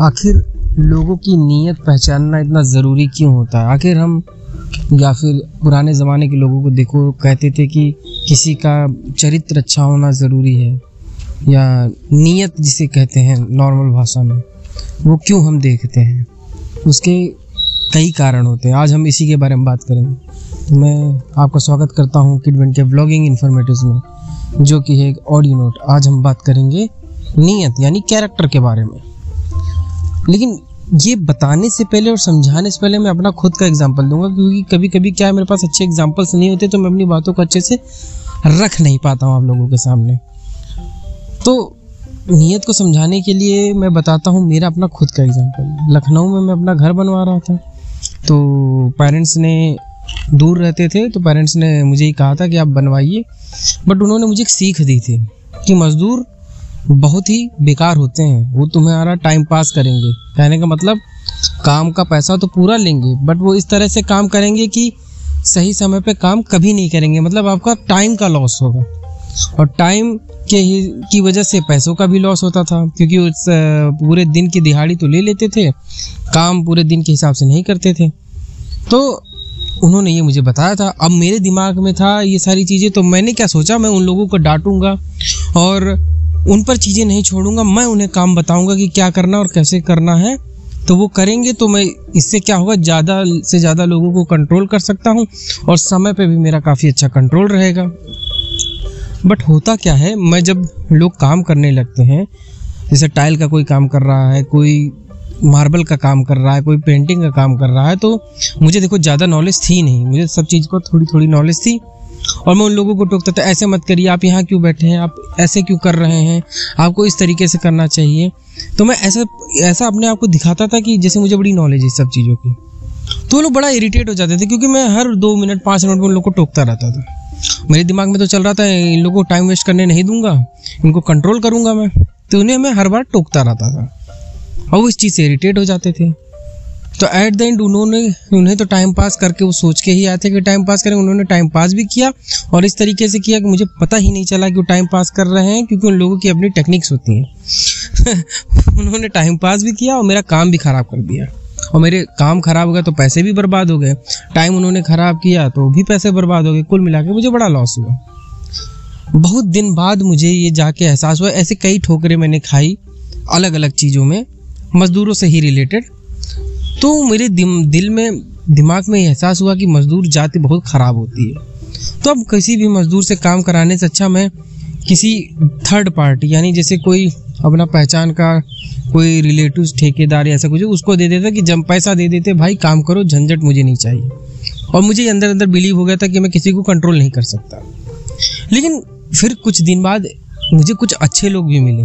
आखिर लोगों की नीयत पहचानना इतना ज़रूरी क्यों होता है? आखिर हम या फिर पुराने ज़माने के लोगों को देखो, कहते थे कि किसी का चरित्र अच्छा होना ज़रूरी है, या नीयत जिसे कहते हैं नॉर्मल भाषा में, वो क्यों हम देखते हैं? उसके कई कारण होते हैं। आज हम इसी के बारे में बात करेंगे। मैं आपका स्वागत करता हूँ किडवेंट के ब्लॉगिंग इन्फॉर्मेटिव में, जो कि है एक ऑडियो नोट आज हम बात करेंगे नीयत, यानी कैरेक्टर के बारे में। लेकिन ये बताने से पहले और समझाने से पहले मैं अपना खुद का एग्ज़ाम्पल दूँगा, क्योंकि कभी कभी क्या है मेरे पास अच्छे एग्जाम्पल्स नहीं होते तो मैं अपनी बातों को अच्छे से रख नहीं पाता हूँ आप लोगों के सामने। तो नीयत को समझाने के लिए मैं बताता हूँ मेरा अपना खुद का एग्ज़ाम्पल लखनऊ में मैं अपना घर बनवा रहा था तो पेरेंट्स ने दूर रहते थे तो पेरेंट्स ने मुझे ही कहा था कि आप बनवाइए बट उन्होंने मुझे एक सीख दी थी कि मज़दूर बहुत ही बेकार होते हैं। वो तुम्हारा टाइम पास करेंगे। कहने का मतलब काम का पैसा तो पूरा लेंगे बट वो इस तरह से काम करेंगे कि सही समय पे काम कभी नहीं करेंगे। मतलब आपका टाइम का लॉस होगा। और टाइम के ही, की वजह से पैसों का भी लॉस होता था, क्योंकि उस पूरे दिन की दिहाड़ी तो ले लेते थे, काम पूरे दिन के हिसाब से नहीं करते थे। तो उन्होंने ये मुझे बताया था, अब मेरे दिमाग में था ये सारी चीज़ें तो मैंने क्या सोचा? मैं उन लोगों को डांटूँगा। और उन पर चीज़ें नहीं छोड़ूँगा, मैं उन्हें काम बताऊँगा कि क्या करना और कैसे करना है। तो वो करेंगे तो मैं इससे क्या होगा, ज़्यादा से ज़्यादा लोगों को कंट्रोल कर सकता हूँ और समय पर भी मेरा काफ़ी अच्छा कंट्रोल रहेगा। बट होता क्या है, मैं जब लोग काम करने लगते हैं, जैसे टाइल का कोई काम कर रहा है, कोई मार्बल का काम कर रहा है, कोई पेंटिंग का काम कर रहा है तो मुझे देखो ज़्यादा नॉलेज थी नहीं। मुझे सब चीज़ को थोड़ी थोड़ी नॉलेज थी। और मैं उन लोगों को टोकता था, ऐसे मत करिए, आप यहाँ क्यों बैठे हैं? आप ऐसे क्यों कर रहे हैं? आपको इस तरीके से करना चाहिए। तो मैं ऐसा ऐसा अपने आप को दिखाता था कि जैसे मुझे बड़ी नॉलेज है सब चीज़ों की। तो वो लोग बड़ा इरिटेट हो जाते थे, क्योंकि मैं हर दो मिनट, पाँच मिनट में उन लोग को टोकता रहता था। मेरे दिमाग में तो चल रहा था, इन लोगों को टाइम वेस्ट करने नहीं दूँगा, इनको कंट्रोल करूँगा मैं। तो उन्हें मैं हर बार टोकता रहता था। और वो इस चीज़ से इरीटेट हो जाते थे। तो एट द एंड उन्होंने, उन्हें तो टाइम पास करके वो सोच के ही आए थे कि टाइम पास करें उन्होंने टाइम पास भी किया और इस तरीके से किया कि मुझे पता ही नहीं चला कि वो टाइम पास कर रहे हैं, क्योंकि उन लोगों की अपनी टेक्निक्स होती हैं। उन्होंने टाइम पास भी किया और मेरा काम भी ख़राब कर दिया। और मेरे काम ख़राब हो गया तो पैसे भी बर्बाद हो गए। टाइम उन्होंने ख़राब किया तो भी पैसे बर्बाद हो गए। कुल मिला के मुझे बड़ा लॉस हुआ। बहुत दिन बाद मुझे ये जाके एहसास हुआ। ऐसे कई ठोकरें मैंने खाई अलग अलग चीज़ों में। मज़दूरों से ही रिलेटेड तो मेरे दिल में, दिमाग में एहसास हुआ कि मज़दूर जाति बहुत ख़राब होती है। तो अब किसी भी मज़दूर से काम कराने से अच्छा मैं किसी थर्ड पार्टी यानी जैसे कोई अपना पहचान का कोई रिलेटिव ठेकेदार ऐसा कुछ, उसको दे देता कि जब पैसा दे देते, भाई काम करो, झंझट मुझे नहीं चाहिए। और मुझे अंदर अंदर बिलीव हो गया था कि मैं किसी को कंट्रोल नहीं कर सकता। लेकिन फिर कुछ दिन बाद मुझे कुछ अच्छे लोग भी मिले।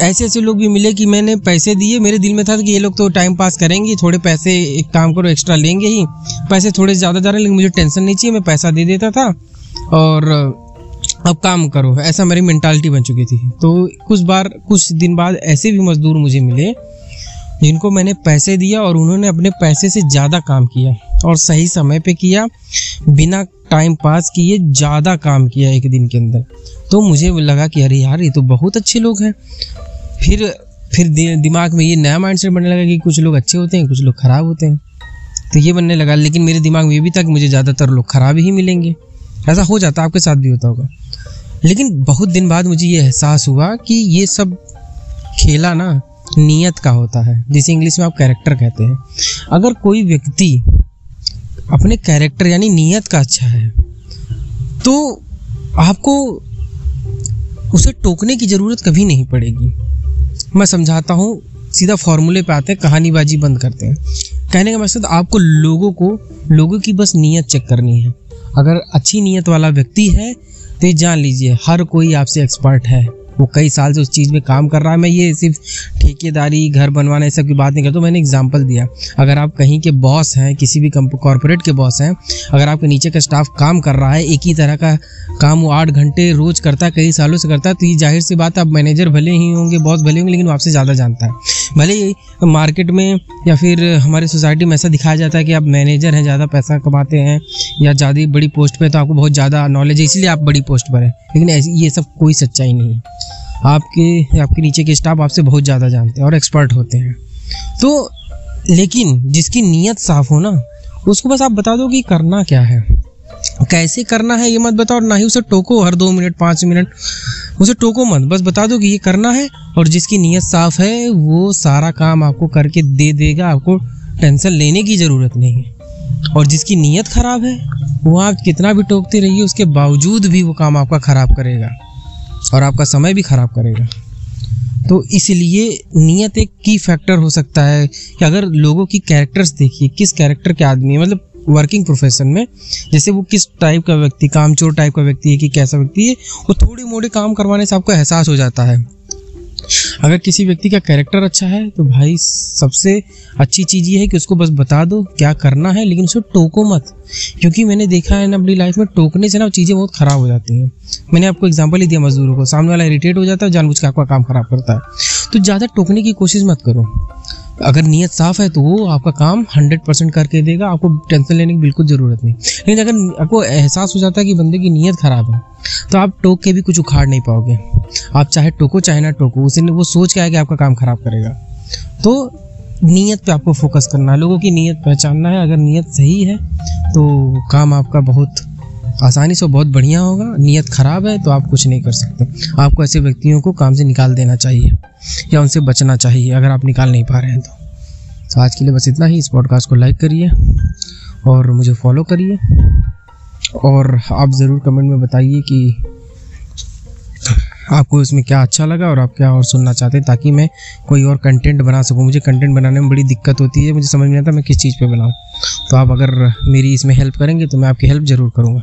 ऐसे ऐसे लोग भी मिले कि मैंने पैसे दिए, मेरे दिल में था कि ये लोग तो टाइम पास करेंगे, थोड़े पैसे एक काम करो एक्स्ट्रा लेंगे ही। पैसे थोड़े ज़्यादा जा रहे हैं, लेकिन मुझे टेंशन नहीं चाहिए, मैं पैसा दे देता था। और, अब काम करो, ऐसा मेरी मेंटालिटी बन चुकी थी। तो कुछ बार, कुछ दिन बाद ऐसे भी मजदूर मुझे मिले जिनको मैंने पैसे दिया और उन्होंने अपने पैसे से ज़्यादा काम किया और सही समय पे किया, बिना टाइम पास किए ज़्यादा काम किया एक दिन के अंदर। तो मुझे लगा कि अरे यार, ये तो बहुत अच्छे लोग हैं। फिर फिर दिमाग में ये नया माइंडसेट बनने लगा कि कुछ लोग अच्छे होते हैं, कुछ लोग ख़राब होते हैं। तो ये बनने लगा, लेकिन मेरे दिमाग में ये भी था कि मुझे ज़्यादातर लोग ख़राब ही मिलेंगे। ऐसा हो जाता, आपके साथ भी होता होगा। लेकिन बहुत दिन बाद मुझे ये एहसास हुआ कि ये सब खेला ना नीयत का होता है, जिसे इंग्लिश में आप कैरेक्टर कहते हैं। अगर कोई व्यक्ति अपने कैरेक्टर यानी नीयत का अच्छा है तो आपको उसे टोकने की ज़रूरत कभी नहीं पड़ेगी। मैं समझाता हूँ, सीधा फॉर्मूले पे आते हैं, कहानीबाजी बंद करते हैं। कहने का मकसद, आपको लोगों को, लोगों की बस नीयत चेक करनी है। अगर अच्छी नीयत वाला व्यक्ति है तो जान लीजिए, हर कोई आपसे एक्सपर्ट है। वो कई साल से उस चीज़ में काम कर रहा है। मैं ये सिर्फ़ ठेकेदारी, घर बनवाना ये सब की बात नहीं करता तो मैंने एग्ज़ाम्पल दिया। अगर आप कहीं के बॉस हैं, किसी भी कॉरपोरेट के बॉस हैं, अगर आपके नीचे का स्टाफ काम कर रहा है, एक ही तरह का काम वो आठ घंटे रोज करता है, कई सालों से करता है तो ये ज़ाहिर सी बात आप मैनेजर भले ही होंगे बॉस भले होंगे, लेकिन वो आपसे ज़्यादा जानता है। भले ही मार्केट में या फिर हमारे सोसाइटी में ऐसा दिखाया जाता है कि आप मैनेजर हैं, ज़्यादा पैसा कमाते हैं, या ज़्यादा बड़ी पोस्ट पर तो आपको बहुत ज़्यादा नॉलेज है, इसलिए आप बड़ी पोस्ट पर हैं। लेकिन ये सब कोई सच्चाई नहीं है। आपके आपके नीचे के स्टाफ आपसे बहुत ज़्यादा जानते हैं और एक्सपर्ट होते हैं। तो लेकिन जिसकी नीयत साफ़ हो ना, उसको बस आप बता दो कि करना क्या है। कैसे करना है ये मत बताओ ना ही उसे टोको, हर दो मिनट, पाँच मिनट, उसे टोको मत। बस बता दो कि ये करना है, और जिसकी नीयत साफ़ है, वो सारा काम आपको करके दे देगा, आपको टेंशन लेने की ज़रूरत नहीं है। और जिसकी नीयत ख़राब है, वो आप कितना भी टोकते रहिए, उसके बावजूद भी वो काम आपका ख़राब करेगा। और आपका समय भी ख़राब करेगा। तो इसलिए नीयत एक की फैक्टर हो सकता है कि अगर लोगों की कैरेक्टर्स देखिए, किस कैरेक्टर के आदमी है मतलब वर्किंग प्रोफेशन में, जैसे वो किस टाइप का व्यक्ति, कामचोर टाइप का व्यक्ति है कि कैसा व्यक्ति है, वो थोड़े मोड़े काम करवाने से आपको एहसास हो जाता है। अगर किसी व्यक्ति का कैरेक्टर अच्छा है तो भाई सबसे अच्छी चीज़ ये है कि उसको बस बता दो क्या करना है, लेकिन उसको टोको मत। क्योंकि मैंने देखा है ना अपनी लाइफ में, टोकने से ना चीज़ें बहुत ख़राब हो जाती हैं। मैंने आपको एग्ज़ाम्पल ही दिया मजदूरों को। सामने वाला इरीटेट हो जाता है जानबूझ के आपका काम ख़राब करता है। तो ज़्यादा टोकने की कोशिश मत करो। अगर नीयत साफ़ है तो वो आपका काम हंड्रेड परसेंट करके देगा, आपको टेंशन लेने की बिल्कुल ज़रूरत नहीं। लेकिन अगर आपको एहसास हो जाता है कि बंदे की नीयत ख़राब है तो आप टोक के भी कुछ उखाड़ नहीं पाओगे। आप चाहे टोको, चाहे ना टोको, उसे वो सोच के आए कि आपका काम ख़राब करेगा। तो नीयत पे आपको फोकस करना है। लोगों की नीयत पहचानना है। अगर नीयत सही है तो काम आपका बहुत आसानी से बहुत बढ़िया होगा, नीयत ख़राब है तो आप कुछ नहीं कर सकते। आपको ऐसे व्यक्तियों को काम से निकाल देना चाहिए, या उनसे बचना चाहिए, अगर आप निकाल नहीं पा रहे हैं तो। तो आज के लिए बस इतना ही। इस पॉडकास्ट को लाइक करिए, और मुझे फॉलो करिए, और आप ज़रूर कमेंट में बताइए कि आपको इसमें क्या अच्छा लगा, और आप क्या और सुनना चाहते हैं, ताकि मैं कोई और कंटेंट बना सकूँ। मुझे कंटेंट बनाने में बड़ी दिक्कत होती है, मुझे समझ नहीं आता मैं किस चीज़ पे बनाऊँ। तो आप अगर मेरी इसमें हेल्प करेंगे तो मैं आपकी हेल्प ज़रूर करूँगा।